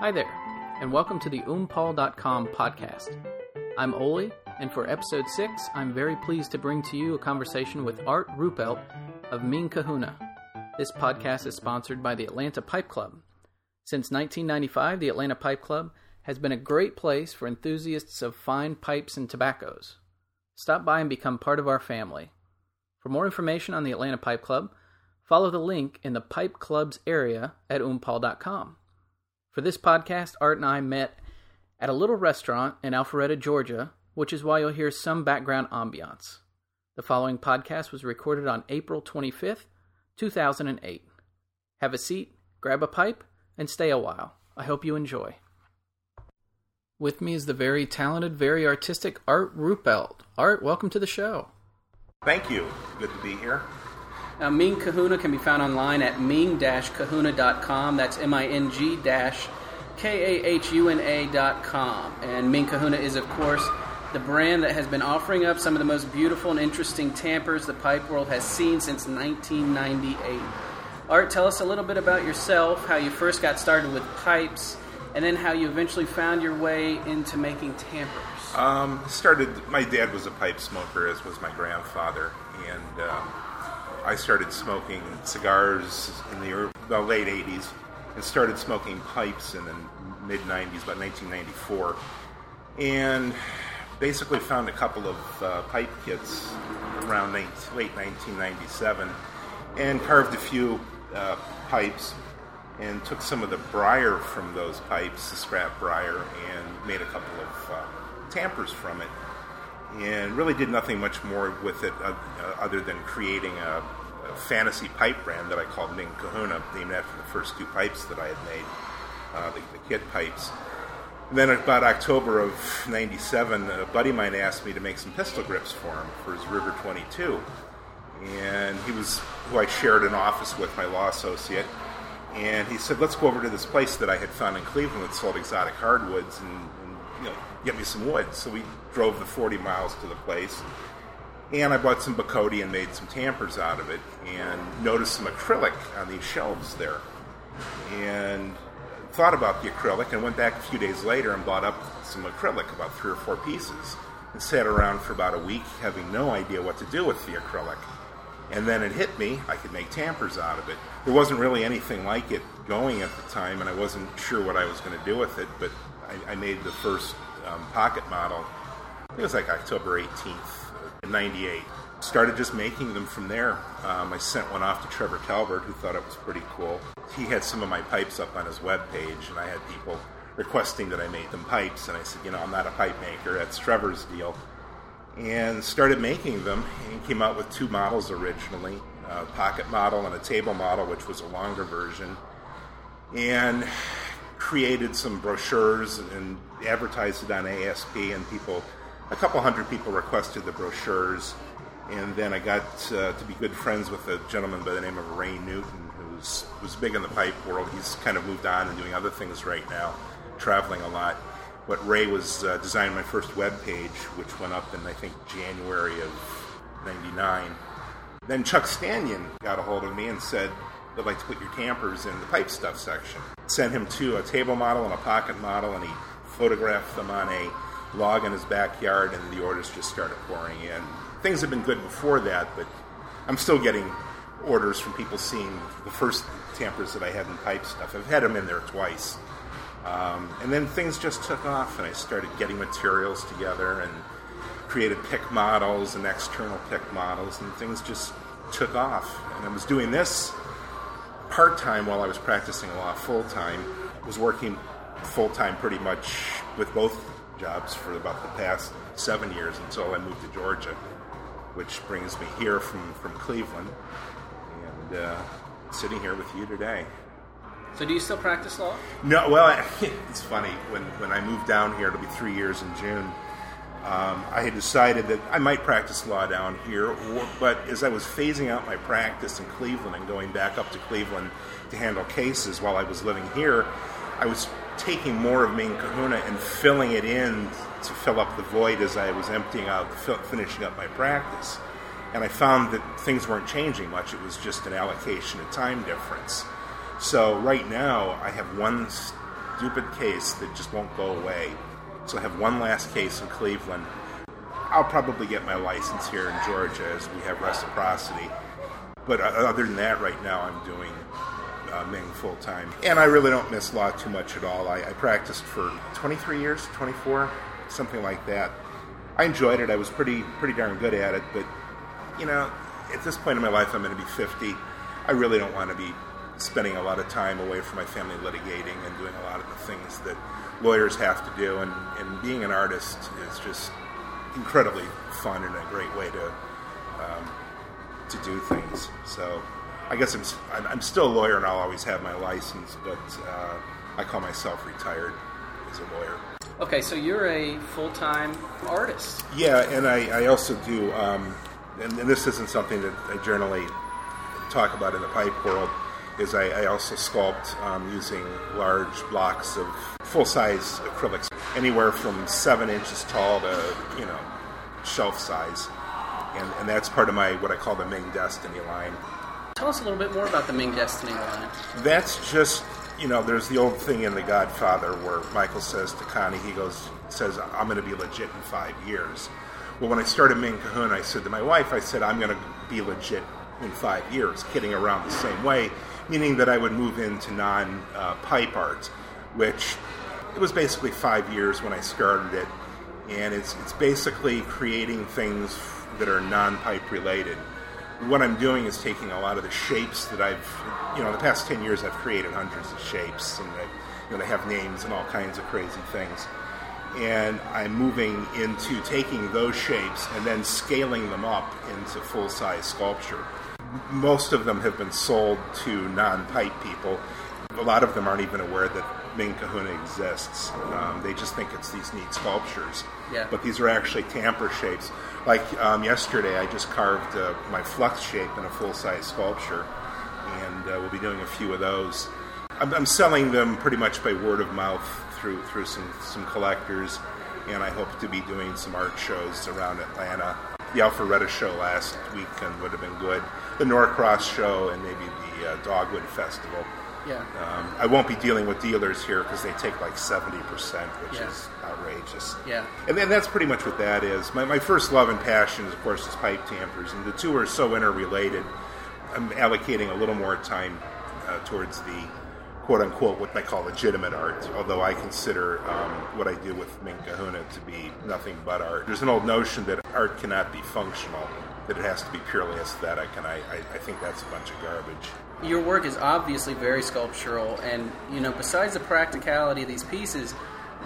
Hi there, and welcome to the oompaul.com podcast. I'm Oli, and for episode 6, I'm very pleased to bring to you a conversation with Art Ruppelt of Ming Kahuna. This podcast is sponsored by the Atlanta Pipe Club. Since 1995, the Atlanta Pipe Club has been a great place for enthusiasts of fine pipes and tobaccos. Stop by and become part of our family. For more information on the Atlanta Pipe Club, follow the link in the Pipe Club's area at oompaul.com. For this podcast, Art and I met at a little restaurant in Alpharetta, Georgia, which is why you'll hear some background ambiance. The following podcast was recorded on April 25th, 2008. Have a seat, grab a pipe, and stay a while. I hope you enjoy. With me is the very talented, very artistic Art Ruppelt. Art, welcome to the show. Thank you. Good to be here. Now, Ming Kahuna can be found online at ming-kahuna.com. That's M-I-N-G K-A-H-U-N-A.com. And Ming Kahuna is, of course, the brand that has been offering up some of the most beautiful and interesting tampers the pipe world has seen since 1998. Art, tell us a little bit about yourself, how you first got started with pipes, and then how you eventually found your way into making tampers. Um, started. My dad was a pipe smoker, as was my grandfather, and um, I started smoking cigars in the, early, late '80s, and started smoking pipes in the mid '90s, about 1994, and basically found a couple of uh, pipe kits around 19, late 1997, and carved a few uh, pipes and took some of the briar from those pipes, the scrap briar, and made a couple of uh, tampers from it. And really did nothing much more with it uh, other than creating a, a, fantasy pipe brand that I called Ming Kahuna, named after the first two pipes that I had made, uh, the, the kit pipes. And then about October of 97, a buddy of mine asked me to make some pistol grips for him for his Ruger 22. And he was who I shared an office with, my law associate and he said, "Let's go over to this place that I had found in Cleveland that sold exotic hardwoods, and, and, you know, get me some wood." So we drove the 40 miles to the place, and I bought some Bocote and made some tampers out of it, and noticed some acrylic on these shelves there, and thought about the acrylic, and went back a few days later and bought up some acrylic, about three or four pieces, and sat around for about a week, having no idea what to do with the acrylic. And then it hit me, I could make tampers out of it. There wasn't really anything like it going at the time, and I wasn't sure what I was going to do with it, but I, I made the first um, pocket model, it was like October 18th, in 98. Started just making them from there. Um, I sent one off to Trevor Talbert, who thought it was pretty cool. He had some of my pipes up on his web page, and I had people requesting that I made them pipes, and I said, you know, I'm not a pipe maker, that's Trevor's deal and started making them and came out with two models originally a pocket model and a table model which was a longer version and created some brochures and advertised it on asp and people a couple hundred people requested the brochures and then i got uh, to be good friends with a gentleman by the name of ray newton who's who's big in the pipe world he's kind of moved on and doing other things right now traveling a lot But Ray was uh, designing my first web page, which went up in I think January of '99. Then Chuck Stanion got a hold of me and said, "I'd like to put your tampers in the pipe stuff section." Sent him to a table model and a pocket model, and he photographed them on a log in his backyard, and the orders just started pouring in. Things have been good before that, but I'm still getting orders from people seeing the first tampers that I had in pipe stuff. I've had them in there twice. Um, and then things just took off, and I started getting materials together and created pick models and external pick models, and things just took off. And I was doing this part time while I was practicing a law full time. Was working full time pretty much with both jobs for about the past seven years until I moved to Georgia, which brings me here from, from Cleveland and uh, sitting here with you today. So, do you still practice law? No. Well, it's funny when when I moved down here. It'll be three years in June. Um, I had decided that I might practice law down here, or, but as I was phasing out my practice in Cleveland and going back up to Cleveland to handle cases while I was living here, I was taking more of Ming Kahuna and filling it in to fill up the void as I was emptying out, finishing up my practice. And I found that things weren't changing much. It was just an allocation of time difference. So right now, I have one stupid case that just won't go away. So I have one last case in Cleveland. I'll probably get my license here in Georgia as we have reciprocity. But uh, other than that, right now I'm doing uh, Ming full time. And I really don't miss law too much at all. I, I practiced for 23 years, 24, something like that. I enjoyed it. I was pretty pretty darn good at it. But you know, at this point in my life, I'm going to be 50. I really don't want to be spending a lot of time away from my family litigating and doing a lot of the things that lawyers have to do. And, and being an artist is just incredibly fun and a great way to um, to do things. So I guess I'm, I'm still a lawyer and I'll always have my license, but uh, I call myself retired as a lawyer. Okay, so you're a full time artist. Yeah, and I, I also do, um, and, and, this isn't something that I generally talk about in the pipe world, is I, I also sculpt um, using large blocks of full size acrylics, anywhere from seven inches tall to, you know, shelf size. And, and that's part of my, what I call the Ming Destiny line. Tell us a little bit more about the Ming Destiny line. That's just you know, there's the old thing in The Godfather where Michael says to Connie, he goes, says, I'm going to be legit in five years. Well, when I started Ming Kahuna, I said to my wife, I said, I'm going to be legit in five years, kidding around the same way, meaning that I would move into non uh, pipe art, which it was basically five years when I started it. And it's, it's basically creating things that are non pipe related what I'm doing is taking a lot of the shapes that I've, you know, the past 10 years I've created hundreds of shapes and they, you know, they have names and all kinds of crazy things. And I'm moving into taking those shapes and then scaling them up into full size sculpture. Most of them have been sold to non pipe people. A lot of them aren't even aware that Ming Kahuna exists. Um, they just think it's these neat sculptures. Yeah. But these are actually tamper shapes. Like um, yesterday, I just carved uh, my flux shape in a full size sculpture, and uh, we'll be doing a few of those. I'm, I'm, selling them pretty much by word of mouth through through some some collectors, and I hope to be doing some art shows around Atlanta. The Alpharetta show last weekend would have been good. The Norcross show and maybe the uh, Dogwood Festival. Yeah. Um, I won't be dealing with dealers here because they take like 70%, which yeah. is outrageous. Yeah. And then that's pretty much what that is. My, my first love and passion, is, of course, is pipe tampers, and the two are so interrelated. I'm allocating a little more time uh, towards the quote unquote what I call legitimate art, although I consider um, what I do with Ming Kahuna to be nothing but art. There's an old notion that art cannot be functional, that it has to be purely aesthetic, and I, I, I think that's a bunch of garbage your work is obviously very sculptural, and you know, besides the practicality of these pieces,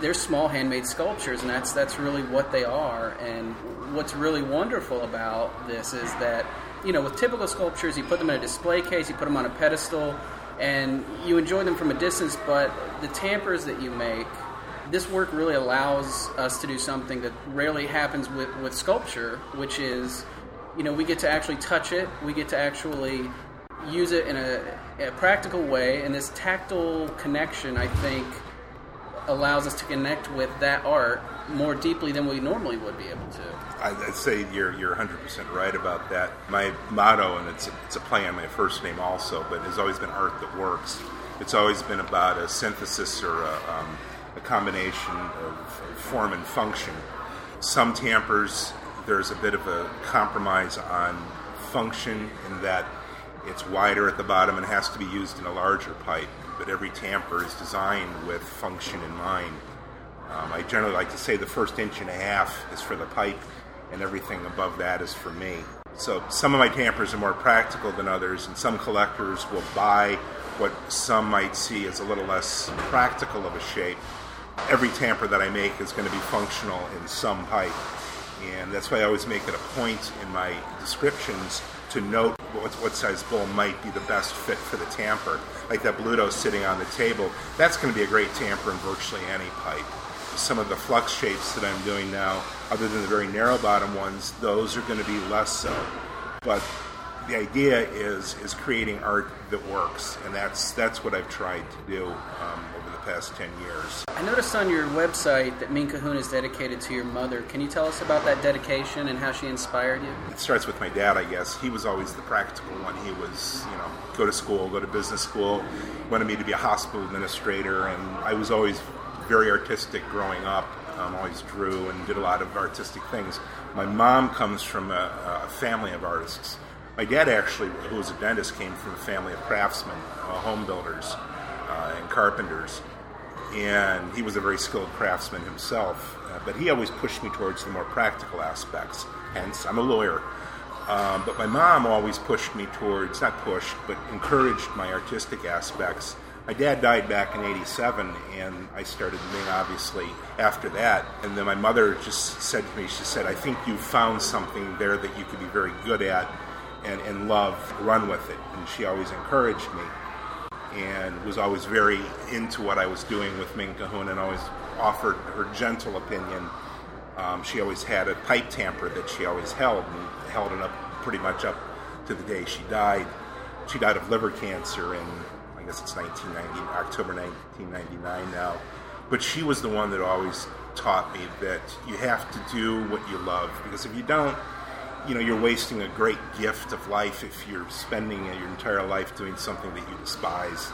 they're small handmade sculptures, and that's that's really what they are. And what's really wonderful about this is that you know, with typical sculptures, you put them in a display case, you put them on a pedestal, and you enjoy them from a distance. But the tampers that you make, this work really allows us to do something that rarely happens with with sculpture, which is you know, we get to actually touch it. We get to actually use it in a, a, practical way, and this tactile connection, I think, allows us to connect with that art more deeply than we normally would be able to. I'd say you're you're 100% right about that. My motto, and it's a, it's a play on my first name also, but has always been art that works. It's always been about a synthesis or a, um, a combination of, of form and function. Some tampers, there's a bit of a compromise on function in that it's wider at the bottom and has to be used in a larger pipe, but every tamper is designed with function in mind. Um, I generally like to say the first inch and a half is for the pipe, and everything above that is for me. So some of my tampers are more practical than others, and some collectors will buy what some might see as a little less practical of a shape. Every tamper that I make is going to be functional in some pipe, and that's why I always make it a point in my descriptions to note what, what size bowl might be the best fit for the tamper. Like that Bluto sitting on the table, that's going to be a great tamper in virtually any pipe. Some of the flux shapes that I'm doing now, other than the very narrow bottom ones, those are going to be less so. But the idea is is creating art that works, and that's that's what I've tried to do um, past 10 years. I noticed on your website that Ming Kahuna is dedicated to your mother. Can you tell us about that dedication and how she inspired you? It starts with my dad, I guess. He was always the practical one. He was, you know, go to school, go to business school, wanted me to be a hospital administrator, and I was always very artistic growing up. Um, always drew and did a lot of artistic things. My mom comes from a, a family of artists. My dad actually, who was a dentist, came from a family of craftsmen, uh, home builders, uh, and carpenters. And he was a very skilled craftsman himself. Uh, but he always pushed me towards the more practical aspects. Hence, I'm a lawyer. Um, but my mom always pushed me towards, not pushed, but encouraged my artistic aspects. My dad died back in 87, and I started Ming obviously after that. And then my mother just said to me, she said, I think you found something there that you could be very good at and, and love, run with it. And she always encouraged me and was always very into what I was doing with Ming Kahuna and always offered her gentle opinion. Um, she always had a pipe tamper that she always held and held it up pretty much up to the day she died. She died of liver cancer in, I guess it's 1990, October 1999 now. But she was the one that always taught me that you have to do what you love because if you don't, you know you're wasting a great gift of life if you're spending your entire life doing something that you despise.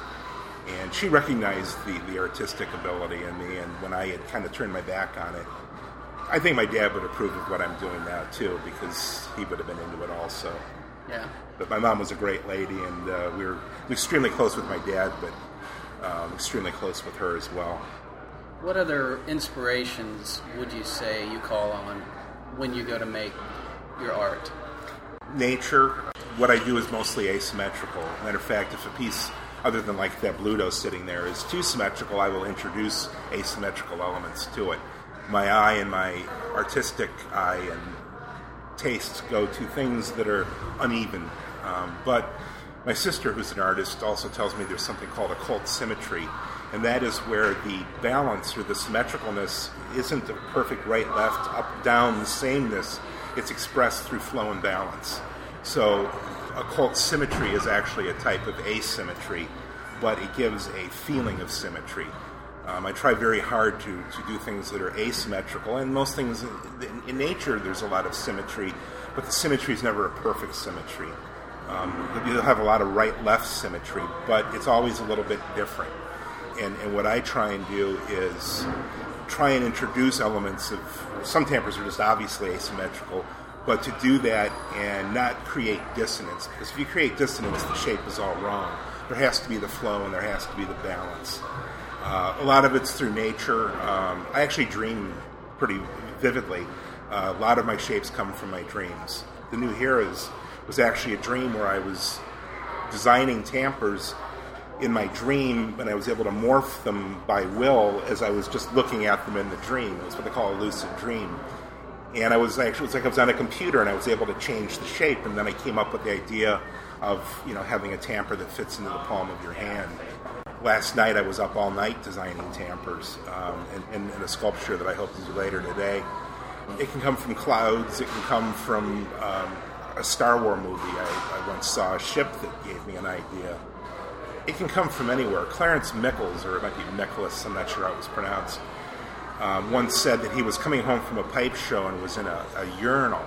And she recognized the, the artistic ability in me, and when I had kind of turned my back on it, I think my dad would approve of what I'm doing now too, because he would have been into it also. Yeah. But my mom was a great lady, and uh, we were extremely close with my dad, but um, extremely close with her as well. What other inspirations would you say you call on when you go to make your art? Nature. What I do is mostly asymmetrical. Matter of fact, if a piece, other than like that Bluto sitting there, is too symmetrical, I will introduce asymmetrical elements to it. My eye and my artistic eye and tastes go to things that are uneven. Um, but my sister, who's an artist, also tells me there's something called occult symmetry, and that is where the balance or the symmetricalness isn't a perfect right, left, up, down, the sameness it's expressed through flow and balance. So, occult symmetry is actually a type of asymmetry, but it gives a feeling of symmetry. Um, I try very hard to, to do things that are asymmetrical, and most things in, in nature there's a lot of symmetry, but the symmetry is never a perfect symmetry. Um, you'll have a lot of right left symmetry, but it's always a little bit different. And, and what I try and do is try and introduce elements of some tampers are just obviously asymmetrical, but to do that and not create dissonance, because if you create dissonance, the shape is all wrong. There has to be the flow and there has to be the balance. Uh, a lot of it's through nature. Um, I actually dream pretty vividly. Uh, a lot of my shapes come from my dreams. The New Heroes was actually a dream where I was designing tampers in my dream, and I was able to morph them by will as I was just looking at them in the dream. It's what they call a lucid dream. And I was actually, like I was on a computer and I was able to change the shape, and then I came up with the idea of, you know, having a tamper that fits into the palm of your hand. Last night I was up all night designing tampers um, and, and, and, a sculpture that I hope to do later today. It can come from clouds, it can come from um, a Star Wars movie. I, I once saw a ship that gave me an idea it can come from anywhere. Clarence Mickles, or it might be Nicholas, I'm not sure how it was pronounced, um, once said that he was coming home from a pipe show and was in a, a, urinal,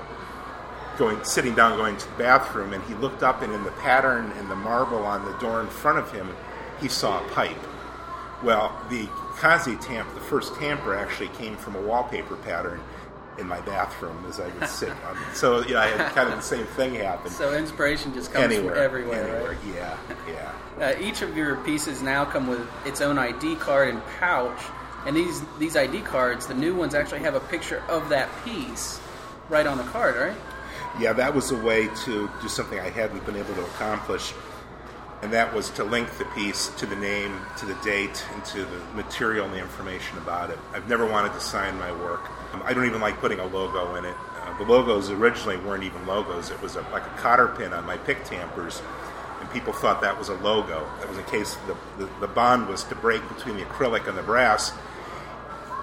going, sitting down, going to the bathroom, and he looked up, and in the pattern in the marble on the door in front of him, he saw a pipe. Well, the Kazi tamp, the first tamper, actually came from a wallpaper pattern in my bathroom as I would sit. on it. So you know, I had kind of the same thing happen. So inspiration just comes anywhere, from everywhere. Anywhere, right? yeah, yeah. Uh, each of your pieces now come with its own ID card and pouch, and these these ID cards, the new ones actually have a picture of that piece right on the card, right? Yeah, that was a way to do something I hadn't been able to accomplish, and that was to link the piece to the name, to the date, and to the material and the information about it. I've never wanted to sign my work. Um, I don't even like putting a logo in it. Uh, the logos originally weren't even logos. It was a, like a cotter pin on my pick tampers, and people thought that was a logo. That was in case the, the, the bond was to break between the acrylic and the brass.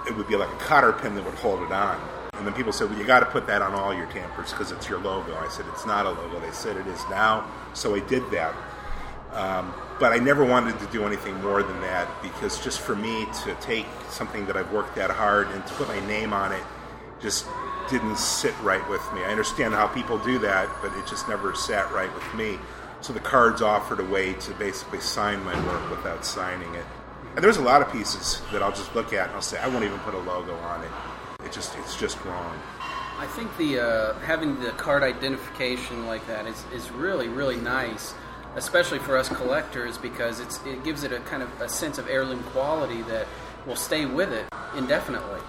It would be like a cotter pin that would hold it on. And then people said, well, you got to put that on all your tampers because it's your logo. I said, it's not a logo. They said it is now. So I did that. Um, but I never wanted to do anything more than that because just for me to take something that I've worked that hard and to put my name on it just didn't sit right with me. I understand how people do that, but it just never sat right with me. So the cards offered a way to basically sign my work without signing it. And there's a lot of pieces that I'll just look at and I'll say, I won't even put a logo on it. It just it's just wrong. I think the uh, having the card identification like that is, is really really nice, especially for us collectors because it's it gives it a kind of a sense of heirloom quality that will stay with it indefinitely.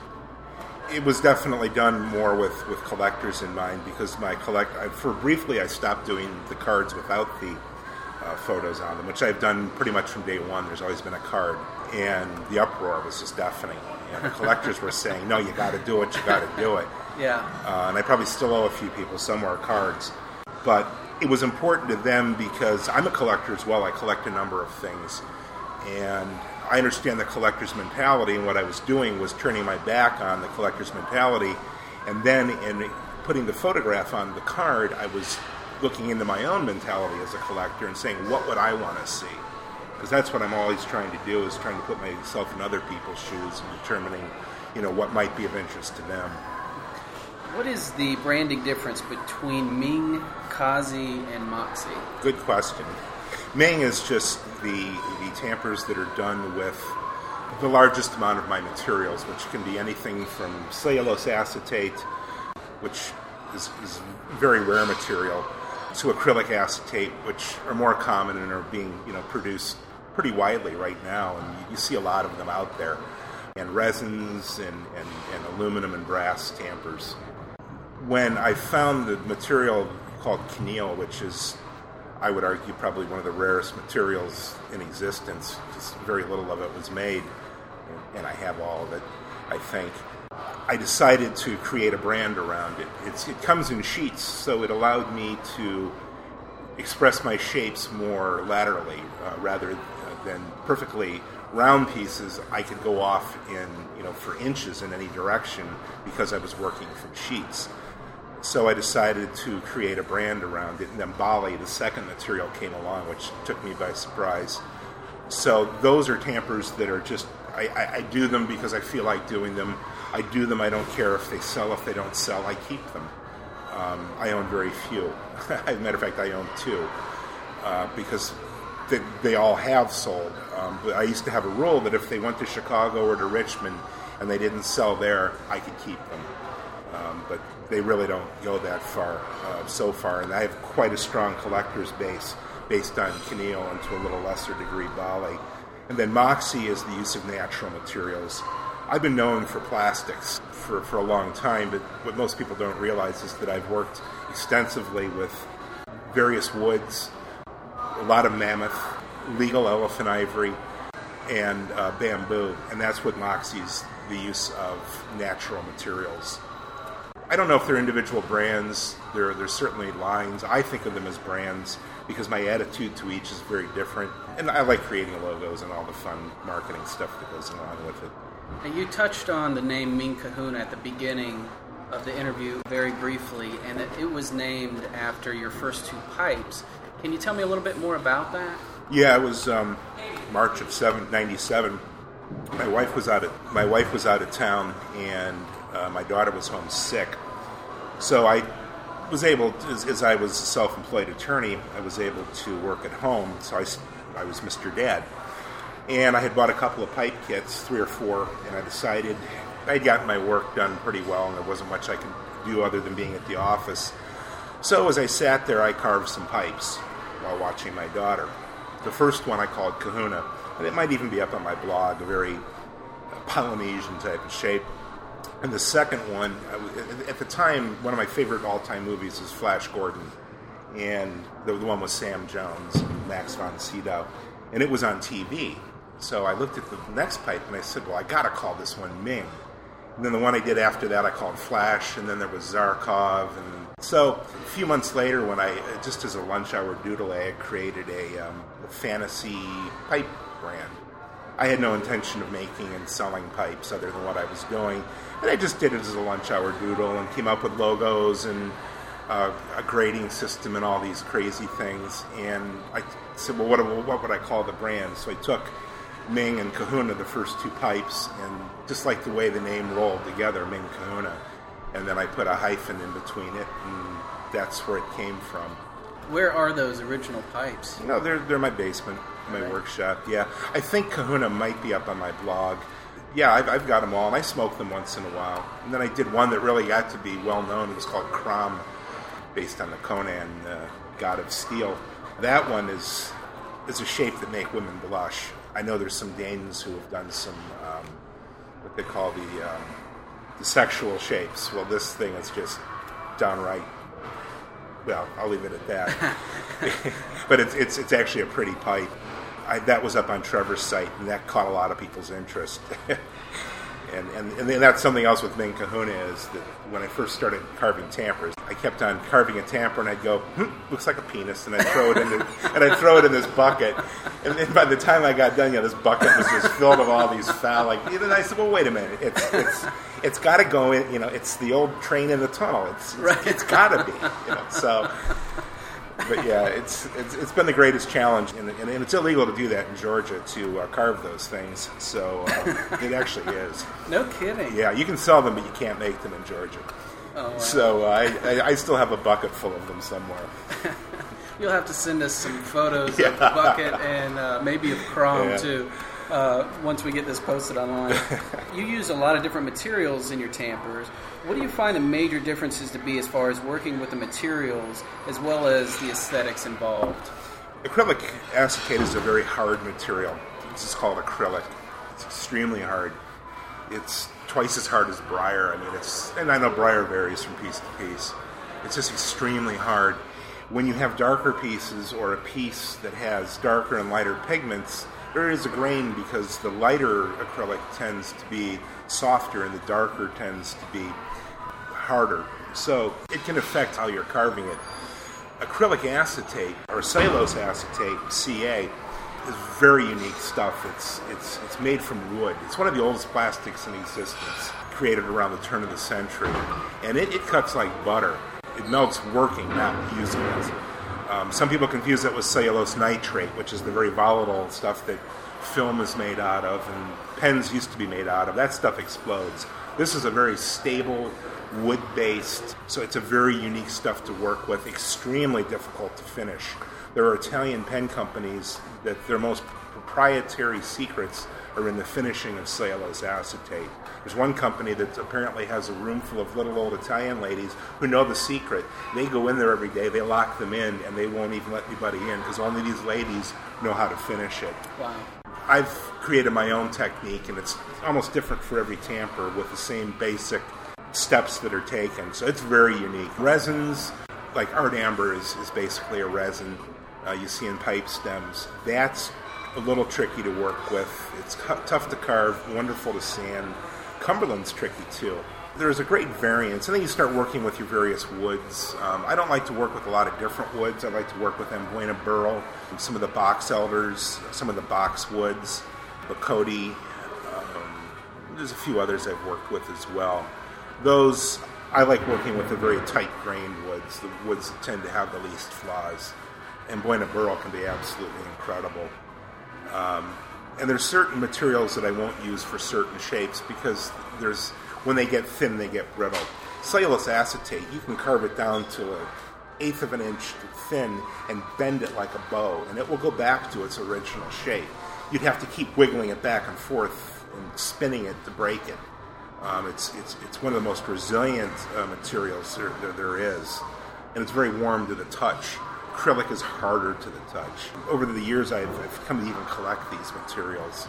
It was definitely done more with, with collectors in mind because my collect I, for briefly I stopped doing the cards without the uh, photos on them, which I've done pretty much from day one. There's always been a card, and the uproar was just deafening. And the collectors were saying, "No, you got to do it. You got to do it." Yeah. Uh, and I probably still owe a few people somewhere cards, but it was important to them because I'm a collector as well. I collect a number of things, and I understand the collector's mentality. And what I was doing was turning my back on the collector's mentality, and then in putting the photograph on the card, I was looking into my own mentality as a collector and saying, what would I want to see? Because that's what I'm always trying to do is trying to put myself in other people's shoes and determining, you know, what might be of interest to them. What is the branding difference between Ming, Kazi, and Moxie? Good question. Ming is just the the tampers that are done with the largest amount of my materials, which can be anything from cellulose acetate, which is, is very rare material, to acrylic acetate, which are more common and are being you know produced pretty widely right now, and you, see a lot of them out there, and resins and, and, and aluminum and brass tampers. When I found the material called chenille, which is I would argue probably one of the rarest materials in existence. Just very little of it was made, and I have all of it, I think. I decided to create a brand around it. It's, it comes in sheets, so it allowed me to express my shapes more laterally uh, rather than perfectly round pieces. I could go off in, you know, for inches in any direction because I was working from sheets. So I decided to create a brand around it, and then Bali, the second material, came along, which took me by surprise. So those are tampers that are just I, I, I do them because I feel like doing them. I do them. I don't care if they sell. If they don't sell, I keep them. Um, I own very few. As a matter of fact, I own two uh, because they, they, all have sold. Um, but I used to have a rule that if they went to Chicago or to Richmond and they didn't sell there, I could keep them. Um, but they really don't go that far uh, so far, and I have quite a strong collector's base based on chenille and to a little lesser degree Bali. And then Moxie is the use of natural materials. I've been known for plastics for, for a long time, but what most people don't realize is that I've worked extensively with various woods, a lot of mammoth, legal elephant ivory, and uh, bamboo, and that's what Moxie's the use of natural materials. I don't know if they're individual brands. They're, they're certainly lines. I think of them as brands because my attitude to each is very different. And I like creating logos and all the fun marketing stuff that goes along with it. And you touched on the name Ming Kahuna at the beginning of the interview very briefly, and that it was named after your first two pipes. Can you tell me a little bit more about that? Yeah, it was um, March of seven, 97. My wife was out of my wife was out of town, and uh, my daughter was home sick. So I was able, to, as, as, I was a self-employed attorney, I was able to work at home. So I, I was Mr. Dad, and I had bought a couple of pipe kits, three or four, and I decided I'd gotten my work done pretty well, and there wasn't much I could do other than being at the office. So as I sat there, I carved some pipes while watching my daughter. The first one I called Kahuna, and it might even be up on my blog, a very Polynesian type of shape. And the second one, at the time, one of my favorite all-time movies is Flash Gordon, and the, one with Sam Jones and Max von Sydow, and it was on TV. So I looked at the next pipe and I said, "Well, I gotta call this one Ming." And then the one I did after that, I called Flash, and then there was Zarkov, and so a few months later, when I just as a lunch hour doodle, I created a, um, a fantasy pipe brand. I had no intention of making and selling pipes other than what I was doing. And I just did it as a lunch hour doodle and came up with logos and uh, a grading system and all these crazy things. And I said, well, what, what would I call the brand? So I took Ming and Kahuna, the first two pipes, and just like the way the name rolled together, Ming Kahuna. And then I put a hyphen in between it, and that's where it came from. Where are those original pipes? You know, they're, they're my basement, my Right. workshop. Yeah, I think Kahuna might be up on my blog. Yeah, I've, I've got them all, and I smoke them once in a while. And then I did one that really got to be well known. It was called Crom, based on the Conan uh, god of steel. That one is is a shape that make women blush. I know there's some Danes who have done some um, what they call the um, the sexual shapes. Well, this thing is just downright. Well, I'll leave it at that. but it's, it's it's actually a pretty pipe. I, that was up on Trevor's site, and that caught a lot of people's interest. and, and and that's something else with Ming Kahuna is that when I first started carving tampers, I kept on carving a tamper, and I'd go, hmm, looks like a penis, and I'd throw it in, the, and I'd throw it in this bucket. And then by the time I got done, yeah, this bucket was just filled with all these phallic. And I said, well, wait a minute, it's it's it's got to go in. You know, it's the old train in the tunnel. It's it's, Right. it's got to be. You know, so but yeah, it's, it's it's been the greatest challenge, and, and, and it's illegal to do that in Georgia to uh, carve those things. So uh, it actually is. No kidding. Yeah, you can sell them, but you can't make them in Georgia. Oh, wow. So uh, I, I I still have a bucket full of them somewhere. You'll have to send us some photos Yeah. of the bucket and uh, maybe of Crom Yeah. too. Uh, once we get this posted online, you use a lot of different materials in your tampers. What do you find the major differences to be as far as working with the materials as well as the aesthetics involved? Acrylic acetate is a very hard material. This is called acrylic. It's extremely hard. It's twice as hard as briar. I mean, it's and I know briar varies from piece to piece. It's just extremely hard. When you have darker pieces or a piece that has darker and lighter pigments, there is a grain because the lighter acrylic tends to be softer and the darker tends to be harder. So it can affect how you're carving it acrylic acetate or cellulose acetate CA is very unique stuff. It's it's it's made from wood. It's one of the oldest plastics in existence, created around the turn of the century, and it, it cuts like butter. It melts working, not using it. Um, some people confuse it with cellulose nitrate, which is the very volatile stuff that film is made out of and pens used to be made out of. That stuff explodes. This is a very stable, wood based, so it's a very unique stuff to work with, extremely difficult to finish. There are Italian pen companies that their most proprietary secrets are in the finishing of cellulose acetate. There's one company that apparently has a room full of little old Italian ladies who know the secret. They go in there every day, they lock them in, and they won't even let anybody in because only these ladies know how to finish it. Wow. I've created my own technique, and it's almost different for every tamper with the same basic steps that are taken. So it's very unique. Resins, like art amber, is, is basically a resin uh, you see in pipe stems. That's a little tricky to work with. It's tough to carve, wonderful to sand. Cumberland's tricky too. There's a great variance, and then you start working with your various woods. Um, I don't like to work with a lot of different woods. I like to work with Amboina burl, some of the box elders, some of the box woods, Bocote. Um, there's a few others I've worked with as well. Those I like working with the very tight grained woods, the woods that tend to have the least flaws. Amboina Burl can be absolutely incredible. Um, and there's certain materials that I won't use for certain shapes because there's when they get thin, they get brittle. Cellulose acetate, you can carve it down to an eighth of an inch thin and bend it like a bow, and it will go back to its original shape. You'd have to keep wiggling it back and forth and spinning it to break it. Um, it's, it's, it's one of the most resilient uh, materials there, there, there is, and it's very warm to the touch. Acrylic is harder to the touch. Over the years, I've, I've come to even collect these materials.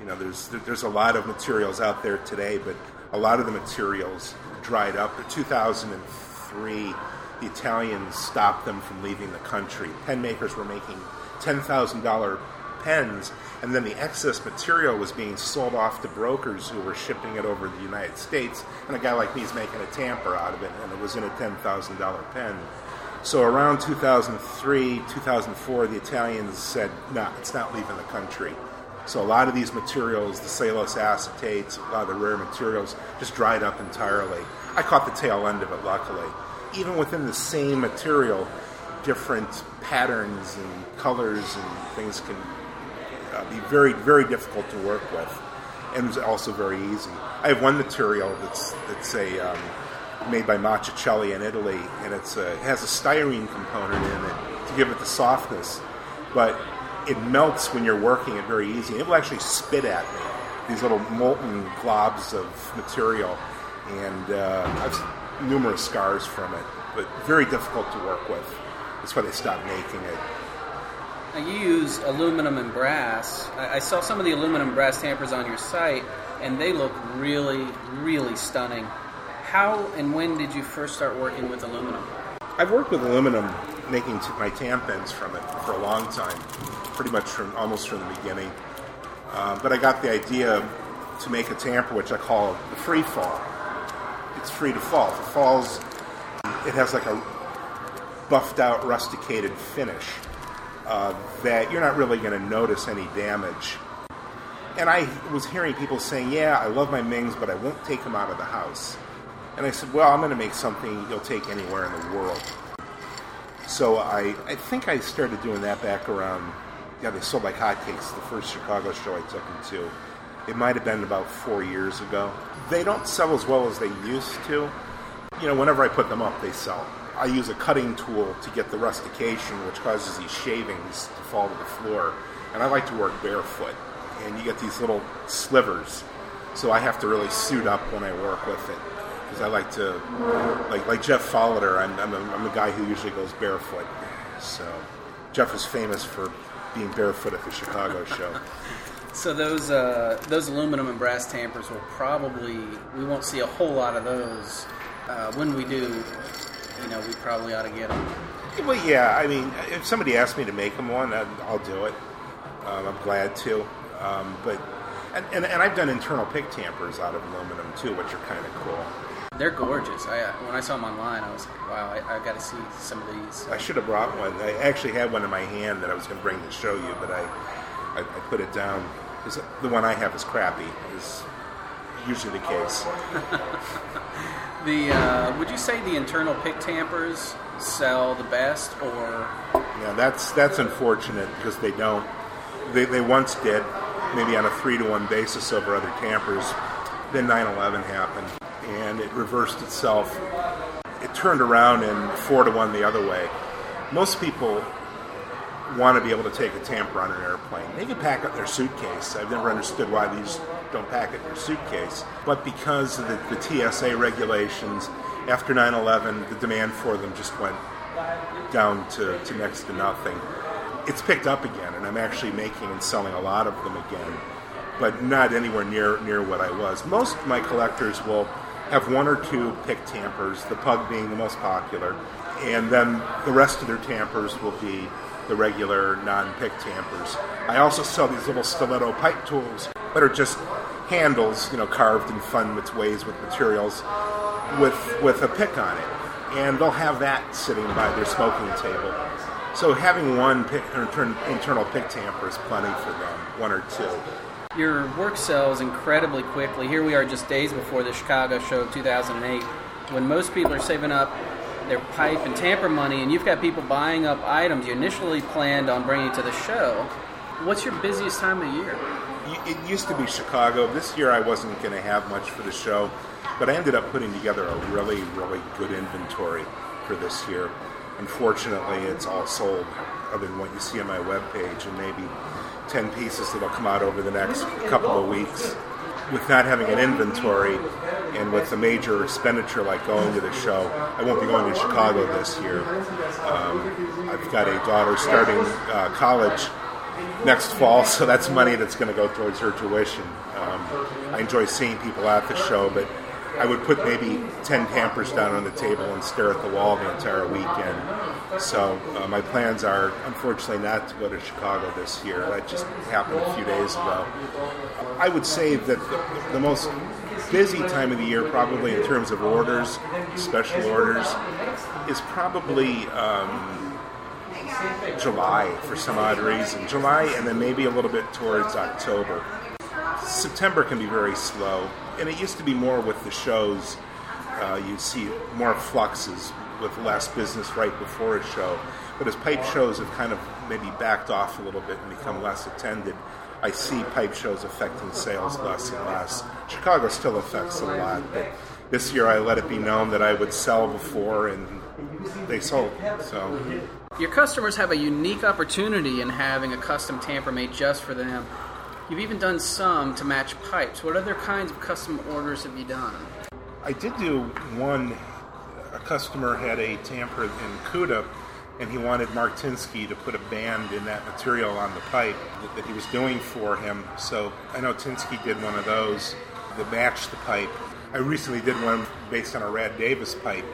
You know, there's there's a lot of materials out there today, but a lot of the materials dried up. In 2003, the Italians stopped them from leaving the country. Pen makers were making $10,000 pens, and then the excess material was being sold off to brokers who were shipping it over the United States. And a guy like me is making a tamper out of it, and it was in a $10,000 pen. So around 2003, 2004, the Italians said, no, it's not leaving the country. So a lot of these materials, the cellulose acetates, a lot of the rare materials, just dried up entirely. I caught the tail end of it, luckily. even within the same material, different patterns and colors and things can uh, be very, very difficult to work with, and also very easy. I have one material that's that's a um, made by Mazzucchelli in Italy, and it's a, it has a styrene component in it to give it the softness, but it melts when you're working it very easy. It will actually spit at me these little molten globs of material, and uh, I've numerous scars from it, but very difficult to work with. That's why they stopped making it. Now you use aluminum and brass. I, I saw some of the aluminum brass tampers on your site, and they look really, really stunning. How and when did you first start working with aluminum? I've worked with aluminum, making t- my tampons from it for a long time, pretty much from almost from the beginning. Uh, but I got the idea to make a tamper, which I call the free fall. It's free to fall. If it falls, it has like a buffed out, rusticated finish uh, that you're not really going to notice any damage. And I was hearing people saying, Yeah, I love my Mings, but I won't take them out of the house. And I said, Well, I'm going to make something you'll take anywhere in the world. So I, I think I started doing that back around, yeah, they sold like hotcakes, the first Chicago show I took them to. It might have been about four years ago. They don't sell as well as they used to. You know, whenever I put them up, they sell. I use a cutting tool to get the rustication, which causes these shavings to fall to the floor. And I like to work barefoot. And you get these little slivers. So I have to really suit up when I work with it. Because I like to, like like Jeff Folliter, I'm, I'm, a, I'm a guy who usually goes barefoot. So Jeff is famous for being barefoot at the Chicago show. So those uh, those aluminum and brass tampers will probably we won't see a whole lot of those. Uh, when we do, you know, we probably ought to get them. Well, yeah. I mean, if somebody asked me to make them one, I'll do it. Um, I'm glad to. Um, but and, and, and I've done internal pick tampers out of aluminum too, which are kind of cool. They're gorgeous. I, uh, when I saw them online, I was like, wow, I, I got to see some of these. I should have brought one. I actually had one in my hand that I was going to bring to show you, but I, I, I put it down. 'Cause The one I have is crappy. Is usually the case. The uh, would you say the internal pick tampers sell the best, or Yeah, that's that's unfortunate because they don't. They, they once did, maybe on a three to one basis over other tampers. Then 9/11 happened, and it reversed itself. It turned around and four to one the other way. Most people want to be able to take a tamper on an airplane. They can pack in their suitcase. I've never understood why these don't pack it in their suitcase. But because of the, the TSA regulations, after 9 11, the demand for them just went down to, to next to nothing. It's picked up again, and I'm actually making and selling a lot of them again, but not anywhere near near what I was. Most of my collectors will have one or two pick tampers, the pug being the most popular, and then the rest of their tampers will be the regular non-pick tampers. I also sell these little stiletto pipe tools that are just handles, you know, carved in fun with ways with materials with with a pick on it, and they'll have that sitting by their smoking table. So having one pick, intern- internal pick tamper is plenty for them, one or two. Your work sells incredibly quickly? Here we are, just days before the Chicago show of 2008, when most people are saving up their pipe and tamper money, and you've got people buying up items you initially planned on bringing to the show. What's your busiest time of year? It used to be Chicago. This year I wasn't going to have much for the show, but I ended up putting together a really, really good inventory for this year. Unfortunately, it's all sold, other than what you see on my webpage, and maybe 10 pieces that'll come out over the next couple of weeks. With not having an inventory and with a major expenditure like going to the show, I won't be going to Chicago this year. Um, I've got a daughter starting uh, college next fall, so that's money that's going to go towards her tuition. Um, I enjoy seeing people at the show, but I would put maybe 10 tampers down on the table and stare at the wall the entire weekend. So uh, my plans are, unfortunately, not to go to Chicago this year. That just happened a few days ago. I would say that the, the most busy time of the year, probably in terms of orders, special orders, is probably um, July for some odd reason. July and then maybe a little bit towards October. September can be very slow, and it used to be more with the shows. Uh, you see more fluxes with less business right before a show. But as pipe shows have kind of maybe backed off a little bit and become less attended, I see pipe shows affecting sales less and less. Chicago still affects a lot, but this year I let it be known that I would sell before, and they sold. So your customers have a unique opportunity in having a custom tamper made just for them. You've even done some to match pipes. What other kinds of custom orders have you done? I did do one. A customer had a tamper in CUDA, and he wanted Mark Tinsky to put a band in that material on the pipe that, that he was doing for him. So I know Tinsky did one of those that matched the pipe. I recently did one based on a Rad Davis pipe.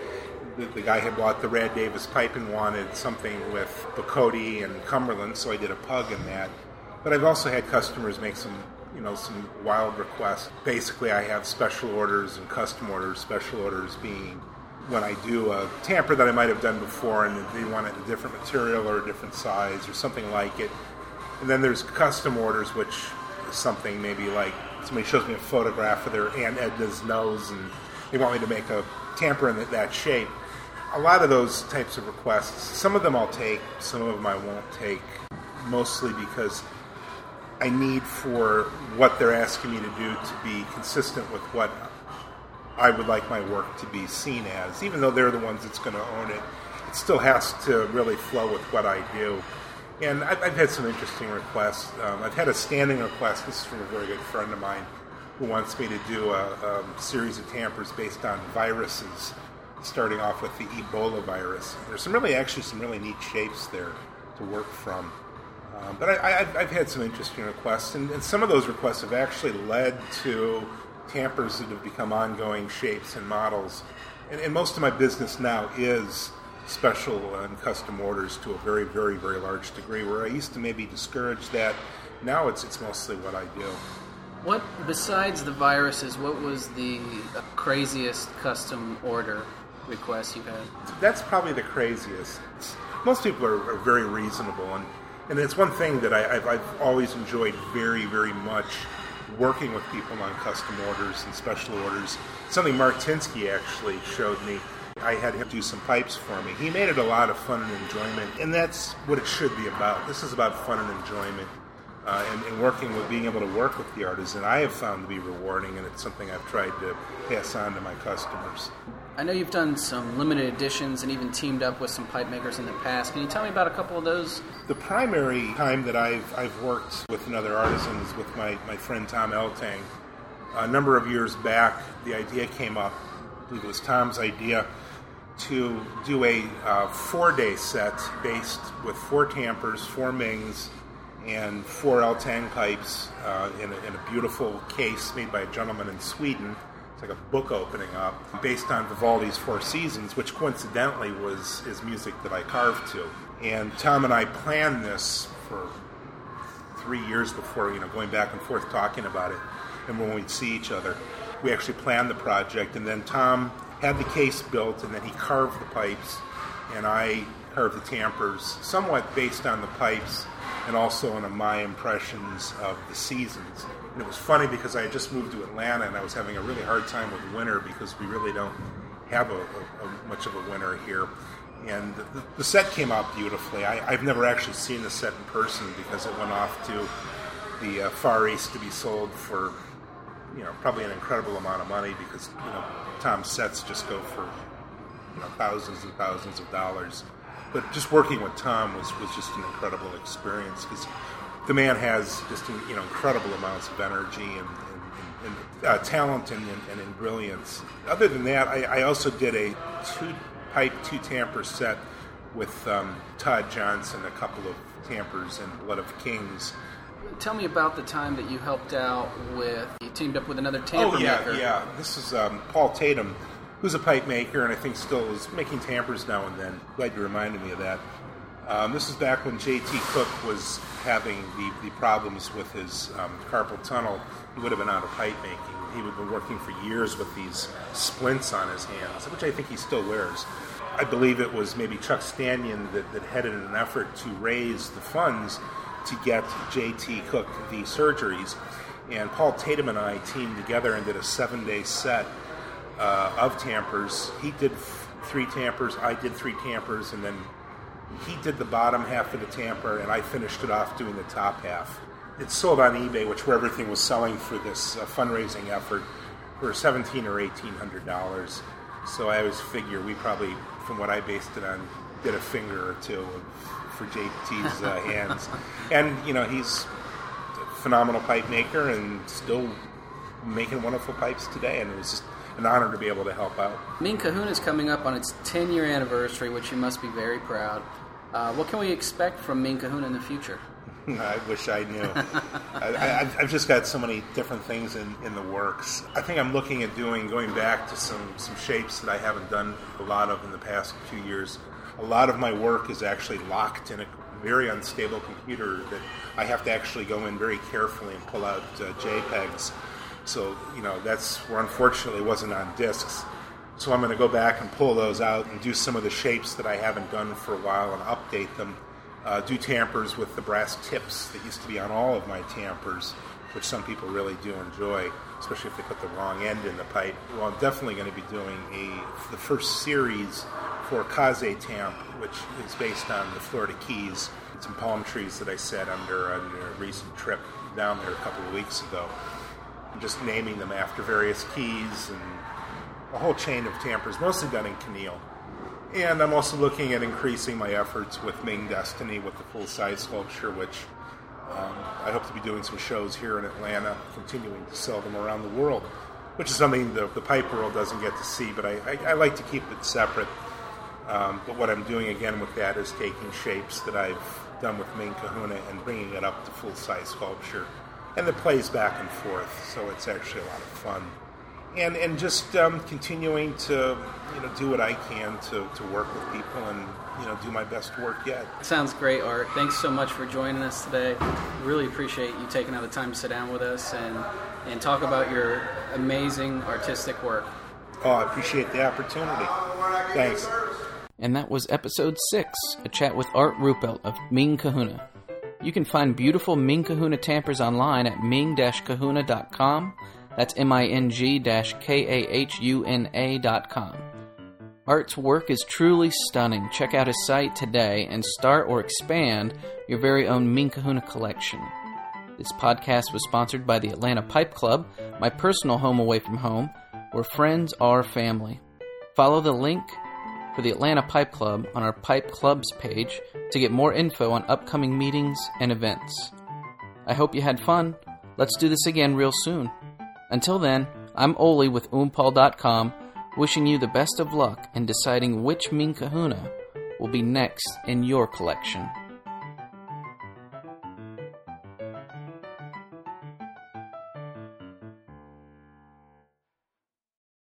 The, the guy had bought the Rad Davis pipe and wanted something with Bocote and Cumberland, so I did a pug in that. But I've also had customers make some you know some wild requests. Basically, I have special orders and custom orders. Special orders being when I do a tamper that I might have done before, and they want it a different material or a different size or something like it. And then there's custom orders, which is something maybe like somebody shows me a photograph of their Aunt Edna's nose, and they want me to make a tamper in that shape. A lot of those types of requests, some of them I'll take, some of them I won't take, mostly because I need for what they're asking me to do to be consistent with what I would like my work to be seen as. Even though they're the ones that's going to own it, it still has to really flow with what I do. And I've, I've had some interesting requests. Um, I've had a standing request. This is from a very good friend of mine who wants me to do a, a series of tampers based on viruses, starting off with the Ebola virus. There's some really, actually, some really neat shapes there to work from. Um, but I, have had some interesting requests, and, and, some of those requests have actually led to tampers that have become ongoing shapes and models. And, and, most of my business now is special and custom orders to a very, very, very large degree. Where I used to maybe discourage that, now it's it's mostly what I do. What besides the viruses? What was the craziest custom order request you've had? That's probably the craziest. Most people are, are very reasonable and and it's one thing that I, have I've always enjoyed very, very much working with people on custom orders and special orders. Something Mark Tinsky actually showed me. I had him do some pipes for me. He made it a lot of fun and enjoyment, and that's what it should be about. This is about fun and enjoyment. Uh, and, and, working with being able to work with the artisan, I have found to be rewarding, and it's something I've tried to pass on to my customers. I know you've done some limited editions and even teamed up with some pipe makers in the past. Can you tell me about a couple of those? The primary time that I've, I've worked with another artisan is with my, my friend Tom Eltang. A number of years back, the idea came up, I believe it was Tom's idea, to do a uh, four day set based with four tampers, four Mings, and four Eltang pipes uh, in, a, in a beautiful case made by a gentleman in Sweden It's like a book opening up based on Vivaldi's Four Seasons, which coincidentally was his music that I carved to. And Tom and I planned this for three years before, you know, going back and forth talking about it. And when we'd see each other, we actually planned the project. And then Tom had the case built, and then he carved the pipes, and I carved the tampers, somewhat based on the pipes and also on my impressions of the seasons. And it was funny because I had just moved to Atlanta and I was having a really hard time with winter because we really don't have a, a, a much of a winter here. And the, the set came out beautifully. I, have never actually seen the set in person because it went off to the uh, Far East to be sold for, you know, probably an incredible amount of money because you know Tom's sets just go for you know thousands and thousands of dollars. But just working with Tom was, was just an incredible experience because the man has just you know incredible amounts of energy and, and, and uh, talent and, and, brilliance. Other than that, I, I also did a two pipe, two tamper set with um, Todd Johnson, a couple of tampers and Blood of Kings. Tell me about the time that you helped out with. You teamed up with another tamper oh, yeah, maker. yeah. This is um, Paul Tatum, who's a pipe maker and I think still is making tampers now and then. Glad you reminded me of that. Um, this is back when J.T. Cooke was having the, the problems with his um, carpal tunnel. He would have been out of pipe making. He would have been working for years with these splints on his hands, which I think he still wears. I believe it was maybe Chuck Stanion that, that headed an effort to raise the funds to get J.T. Cooke the surgeries. And Paul Tatum and I teamed together and did a seven day set uh, of tampers. He did three tampers, I did three tampers, and then he did the bottom half of the tamper, and I finished it off doing the top half. It sold on eBay, which where everything was selling for this uh, fundraising effort, for seventeen or eighteen hundred dollars. So I always figure we probably, from what I based it on, did a finger or two for JT's uh, hands. And you know he's a phenomenal pipe maker and still making wonderful pipes today, and it was just an honor to be able to help out. Ming Kahuna is coming up on its 10 year anniversary, which you must be very proud. Uh, what can we expect from Ming Kahuna in the future? I wish I knew. I, have just got so many different things in, in the works. I think I'm looking at doing going back to some some shapes that I haven't done a lot of in the past few years. A lot of my work is actually locked in a very unstable computer that I have to actually go in very carefully and pull out uh, JPEGs so, you know, that's where unfortunately wasn't on discs. So I'm going to go back and pull those out and do some of the shapes that I haven't done for a while and update them. Uh, do tampers with the brass tips that used to be on all of my tampers, which some people really do enjoy, especially if they put the wrong end in the pipe. Well, I'm definitely going to be doing a the first series for Kaze Tamp, which is based on the Florida Keys. Some palm trees that I set under, under a recent trip down there a couple of weeks ago just naming them after various keys and a whole chain of tampers, mostly done in Keneal. And I'm also looking at increasing my efforts with Ming Destiny with the full size sculpture, which um, I hope to be doing some shows here in Atlanta, continuing to sell them around the world, which is something the, the pipe world doesn't get to see, but I, I, I like to keep it separate. Um, but what I'm doing again with that is taking shapes that I've done with Ming Kahuna and bringing it up to full size sculpture and it plays back and forth, so it's actually a lot of fun. And and just um, continuing to you know do what I can to, to work with people and you know do my best work yet. Sounds great, Art. Thanks so much for joining us today. Really appreciate you taking out the time to sit down with us and and talk about your amazing artistic work. Oh, I appreciate the opportunity. Thanks. And that was episode six, a chat with Art Ruppelt of Ming Kahuna. You can find beautiful Ming Kahuna tampers online at ming-kahuna.com. That's M-I-N-G-K-A-H-U-N-A.com. Art's work is truly stunning. Check out his site today and start or expand your very own Ming Kahuna collection. This podcast was sponsored by the Atlanta Pipe Club, my personal home away from home, where friends are family. Follow the link for the Atlanta Pipe Club on our Pipe Clubs page to get more info on upcoming meetings and events. I hope you had fun. Let's do this again real soon. Until then, I'm Oli with oompaul.com, wishing you the best of luck in deciding which Ming Kahuna will be next in your collection.